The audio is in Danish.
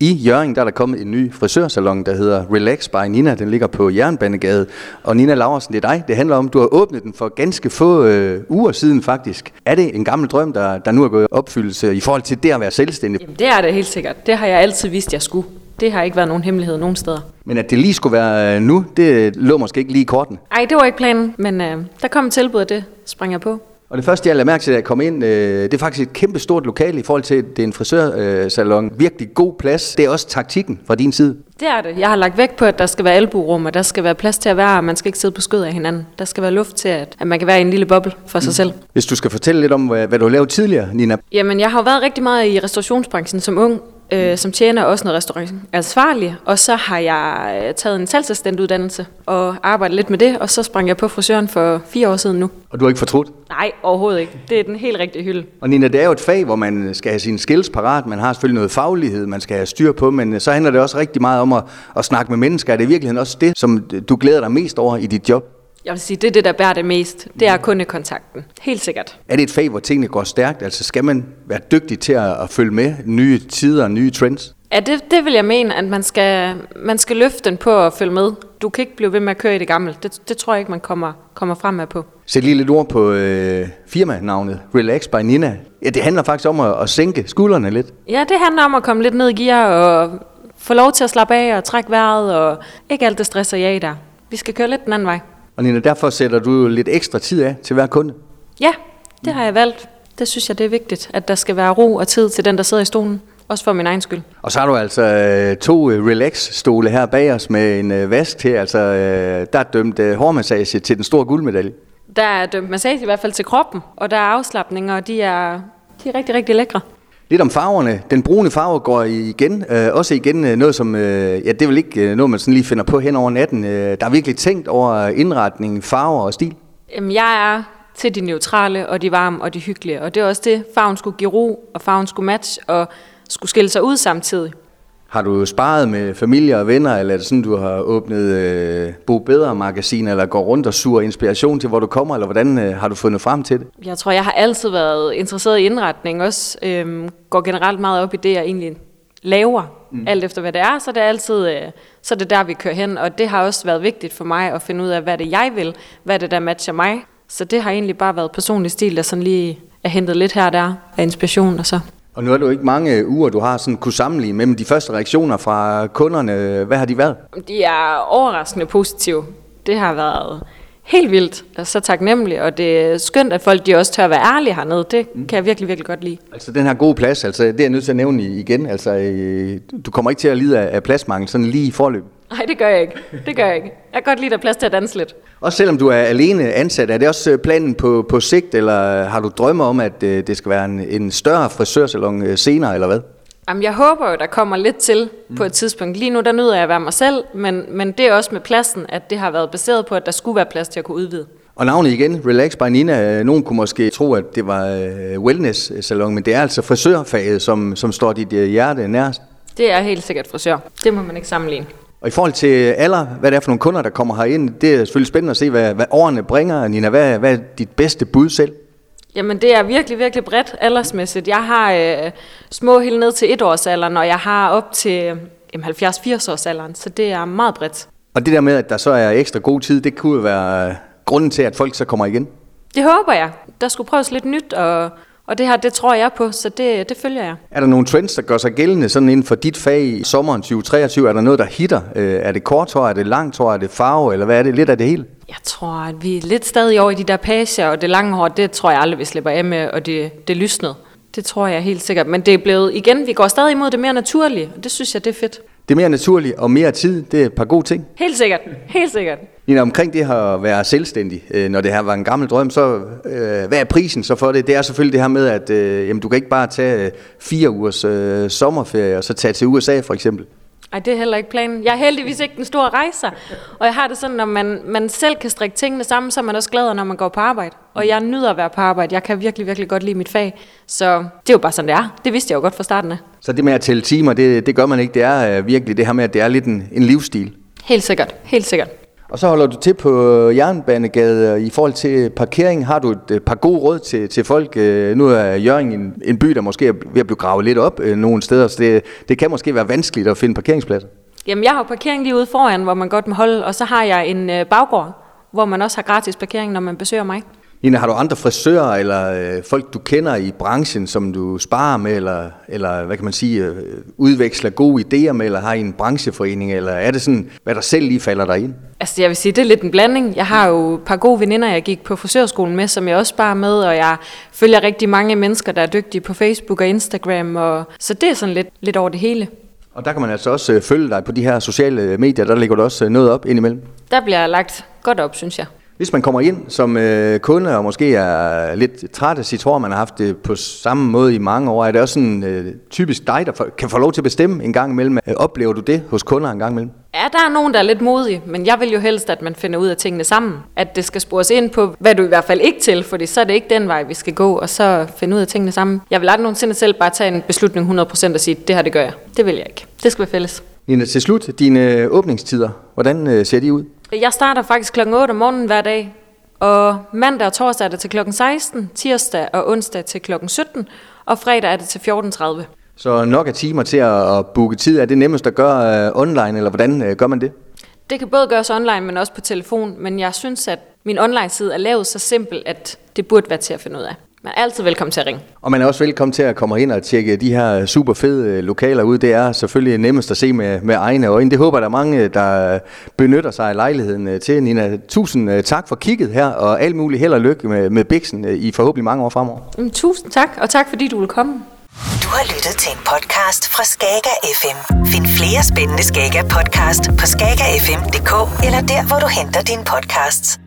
I Jørgen der er der kommet en ny frisørsalon, der hedder Relax by Nina. Den ligger på Jernbanegade. Og Nina Laversen, det er dig. Det handler om, du har åbnet den for ganske få øh, uger siden faktisk. Er det en gammel drøm, der, der nu er gået opfyldelse i forhold til det at være selvstændig? Jamen, det er det helt sikkert. Det har jeg altid vidst, jeg skulle. Det har ikke været nogen hemmelighed nogen steder. Men at det lige skulle være øh, nu, det lå måske ikke lige i korten. Ej, det var ikke planen, men øh, der kom et tilbud, og det sprang jeg på. Og det første, jeg lader mærke til, da jeg kom ind, øh, det er faktisk et kæmpe stort lokal i forhold til, at det er en frisørsalon. Virkelig god plads. Det er også taktikken fra din side. Det er det. Jeg har lagt vægt på, at der skal være albuerum, og der skal være plads til at være, og man skal ikke sidde på skød af hinanden. Der skal være luft til, at, at man kan være i en lille boble for sig selv. Hvis du skal fortælle lidt om, hvad, hvad du lavet tidligere, Nina. Jamen, jeg har jo været rigtig meget i restaurationsbranchen som ung, øh, som tjener også noget restaurant ansvarlig. Og så har jeg øh, taget en salgsassistentuddannelse og arbejdet lidt med det, og så sprang jeg på frisøren for fire år siden nu. Og du har ikke fortrudt? Nej, overhovedet ikke. Det er den helt rigtige hylde. Og Nina, det er jo et fag, hvor man skal have sine skills parat. Man har selvfølgelig noget faglighed, man skal have styr på, men så handler det også rigtig meget om at, at snakke med mennesker. Er det i virkeligheden også det, som du glæder dig mest over i dit job? Jeg vil sige, det er det, der bærer det mest. Det er kundekontakten. Helt sikkert. Er det et fag, hvor tingene går stærkt? Altså skal man være dygtig til at, at følge med nye tider, nye trends? Ja, det, det vil jeg mene, at man skal, man skal løfte den på at følge med. Du kan ikke blive ved med at køre i det gamle. Det, det tror jeg ikke, man kommer, kommer frem med på. Sæt lige lidt ord på øh, firmanavnet Relax by Nina. Ja, det handler faktisk om at, at sænke skuldrene lidt. Ja, det handler om at komme lidt ned i gear og få lov til at slappe af og trække vejret og ikke alt det stress og jag der. Vi skal køre lidt den anden vej. Og Nina, derfor sætter du lidt ekstra tid af til hver kunde. Ja, det har jeg valgt. Det synes jeg, det er vigtigt, at der skal være ro og tid til den, der sidder i stolen. Også for min egen skyld. Og så har du altså øh, to øh, relax-stole her bag os med en øh, vask til. Altså, øh, der er dømt øh, hårmassage til den store guldmedalje. Der er dømt massage i hvert fald til kroppen, og der er afslappninger, og de er, de er rigtig, rigtig lækre. Lidt om farverne. Den brune farve går igen. Øh, også igen øh, noget, som... Øh, ja, det er vel ikke øh, noget, man sådan lige finder på hen over natten. Øh, der er virkelig tænkt over indretning, farver og stil. Jamen, jeg er til de neutrale, og de varme, og de hyggelige. Og det er også det, farven skulle give ro, og farven skulle matche, og skulle skille sig ud samtidig. Har du sparet med familie og venner, eller er det sådan, du har åbnet øh, Bo Bedre magasin, eller går rundt og suger inspiration til, hvor du kommer, eller hvordan øh, har du fundet frem til det? Jeg tror, jeg har altid været interesseret i indretning, også øhm, går generelt meget op i det, jeg egentlig laver, mm. alt efter hvad det er, så det er altid, øh, så er det der, vi kører hen, og det har også været vigtigt for mig at finde ud af, hvad det jeg vil, hvad det der matcher mig. Så det har egentlig bare været personlig stil, der sådan lige er hentet lidt her og der af inspiration, og så og nu er det jo ikke mange uger, du har sådan kunne sammenligne med de første reaktioner fra kunderne. Hvad har de været? De er overraskende positive. Det har været helt vildt og så taknemmelig, og det er skønt, at folk de også tør at være ærlige hernede. Det mm. kan jeg virkelig, virkelig godt lide. Altså den her gode plads, altså, det er jeg nødt til at nævne igen. Altså, øh, du kommer ikke til at lide af pladsmangel sådan lige i forløb. Nej, det gør jeg ikke. Det gør jeg ikke. Jeg kan godt lide, at der er plads til at danse lidt. Og selvom du er alene ansat, er det også øh, planen på, på sigt, eller har du drømme om, at øh, det skal være en, en større frisørsalon senere, eller hvad? Jamen, jeg håber jo, der kommer lidt til på et tidspunkt. Lige nu, der nyder jeg at være mig selv, men, men det er også med pladsen, at det har været baseret på, at der skulle være plads til at kunne udvide. Og navnet igen, Relax by Nina. Nogen kunne måske tro, at det var wellness-salon, men det er altså frisørfaget, som, som står dit hjerte nærmest. Det er helt sikkert frisør. Det må man ikke sammenligne. Og i forhold til alder, hvad det er for nogle kunder, der kommer herind, det er selvfølgelig spændende at se, hvad, hvad årene bringer. Nina, hvad, hvad er dit bedste bud selv? Jamen, det er virkelig, virkelig bredt aldersmæssigt. Jeg har øh, små helt ned til etårsalderen, og jeg har op til 70-80 års alderen, så det er meget bredt. Og det der med, at der så er ekstra god tid, det kunne være grunden til, at folk så kommer igen? Det håber jeg. Der skulle prøves lidt nyt, og og det her, det tror jeg på, så det, det følger jeg. Er der nogle trends, der gør sig gældende sådan inden for dit fag i sommeren 2023? Er der noget, der hitter? Øh, er det kort hår, er det langt hår, er det farve, eller hvad er det? Lidt af det hele? Jeg tror, at vi er lidt stadig over i de der pager, og det lange hår, det tror jeg aldrig, vi slipper af med, og det, det lysnede. Det tror jeg helt sikkert. Men det er blevet, igen, vi går stadig imod det mere naturlige, og det synes jeg, det er fedt. Det er mere naturligt og mere tid, det er et par gode ting. Helt sikkert, helt sikkert. Nina, omkring det her at være selvstændig, øh, når det her var en gammel drøm, så øh, hvad er prisen så for det? Det er selvfølgelig det her med, at øh, jamen, du kan ikke bare tage fire ugers øh, sommerferie og så tage til USA for eksempel. Ej, det er heller ikke planen. Jeg er heldigvis ikke den store rejser. Og jeg har det sådan, når man, man selv kan strikke tingene sammen, så er man også glad, når man går på arbejde. Og jeg nyder at være på arbejde. Jeg kan virkelig, virkelig godt lide mit fag. Så det er jo bare sådan, det er. Det vidste jeg jo godt fra starten af. Så det med at tælle timer, det, det gør man ikke. Det er øh, virkelig det her med, at det er lidt en, en livsstil. Helt sikkert. Helt sikkert. Og så holder du til på Jernbanegade. I forhold til parkering, har du et øh, par gode råd til, til folk? Øh, nu er Jørgen en, en by, der måske er ved at blive gravet lidt op øh, nogle steder, så det, det kan måske være vanskeligt at finde parkeringspladser. Jamen, jeg har parkering lige ude foran, hvor man godt må holde, og så har jeg en baggård, hvor man også har gratis parkering, når man besøger mig. Nina, har du andre frisører eller øh, folk, du kender i branchen, som du sparer med, eller, eller hvad kan man sige, øh, udveksler gode idéer med, eller har I en brancheforening, eller er det sådan, hvad der selv lige falder dig ind? Altså jeg vil sige, det er lidt en blanding. Jeg har jo et par gode veninder, jeg gik på frisørskolen med, som jeg også sparer med, og jeg følger rigtig mange mennesker, der er dygtige på Facebook og Instagram, og, så det er sådan lidt, lidt over det hele. Og der kan man altså også øh, følge dig på de her sociale medier, der ligger du også øh, noget op indimellem? Der bliver lagt godt op, synes jeg. Hvis man kommer ind som øh, kunde og måske er lidt træt af sit hår, man har haft det på samme måde i mange år, er det også sådan øh, typisk dig, der for, kan få lov til at bestemme en gang imellem? Øh, oplever du det hos kunder en gang imellem? Ja, der er nogen, der er lidt modige, men jeg vil jo helst, at man finder ud af tingene sammen. At det skal spores ind på, hvad du i hvert fald ikke til, fordi så er det ikke den vej, vi skal gå, og så finde ud af tingene sammen. Jeg vil aldrig nogensinde selv bare tage en beslutning 100% og sige, det her det gør jeg. Det vil jeg ikke. Det skal være fælles. Nina, til slut, dine åbningstider, hvordan øh, ser de ud? Jeg starter faktisk kl. 8 om morgenen hver dag, og mandag og torsdag er det til kl. 16, tirsdag og onsdag til kl. 17, og fredag er det til 14.30. Så nok af timer til at booke tid. Er det nemmest at gøre uh, online, eller hvordan uh, gør man det? Det kan både gøres online, men også på telefon. Men jeg synes, at min online-side er lavet så simpel, at det burde være til at finde ud af. Man er altid velkommen til at ringe. Og man er også velkommen til at komme ind og tjekke de her super fede øh, lokaler ud. Det er selvfølgelig nemmest at se med, med egne øjne. Det håber der er mange, der benytter sig af lejligheden øh, til. Nina, tusind øh, tak for kigget her, og alt muligt held og lykke med, med Bixen i forhåbentlig mange år fremover. Mm, tusind tak, og tak fordi du vil komme. Du har lyttet til en podcast fra Skager FM. Find flere spændende Skager podcast på skagerfm.dk eller der, hvor du henter dine podcasts.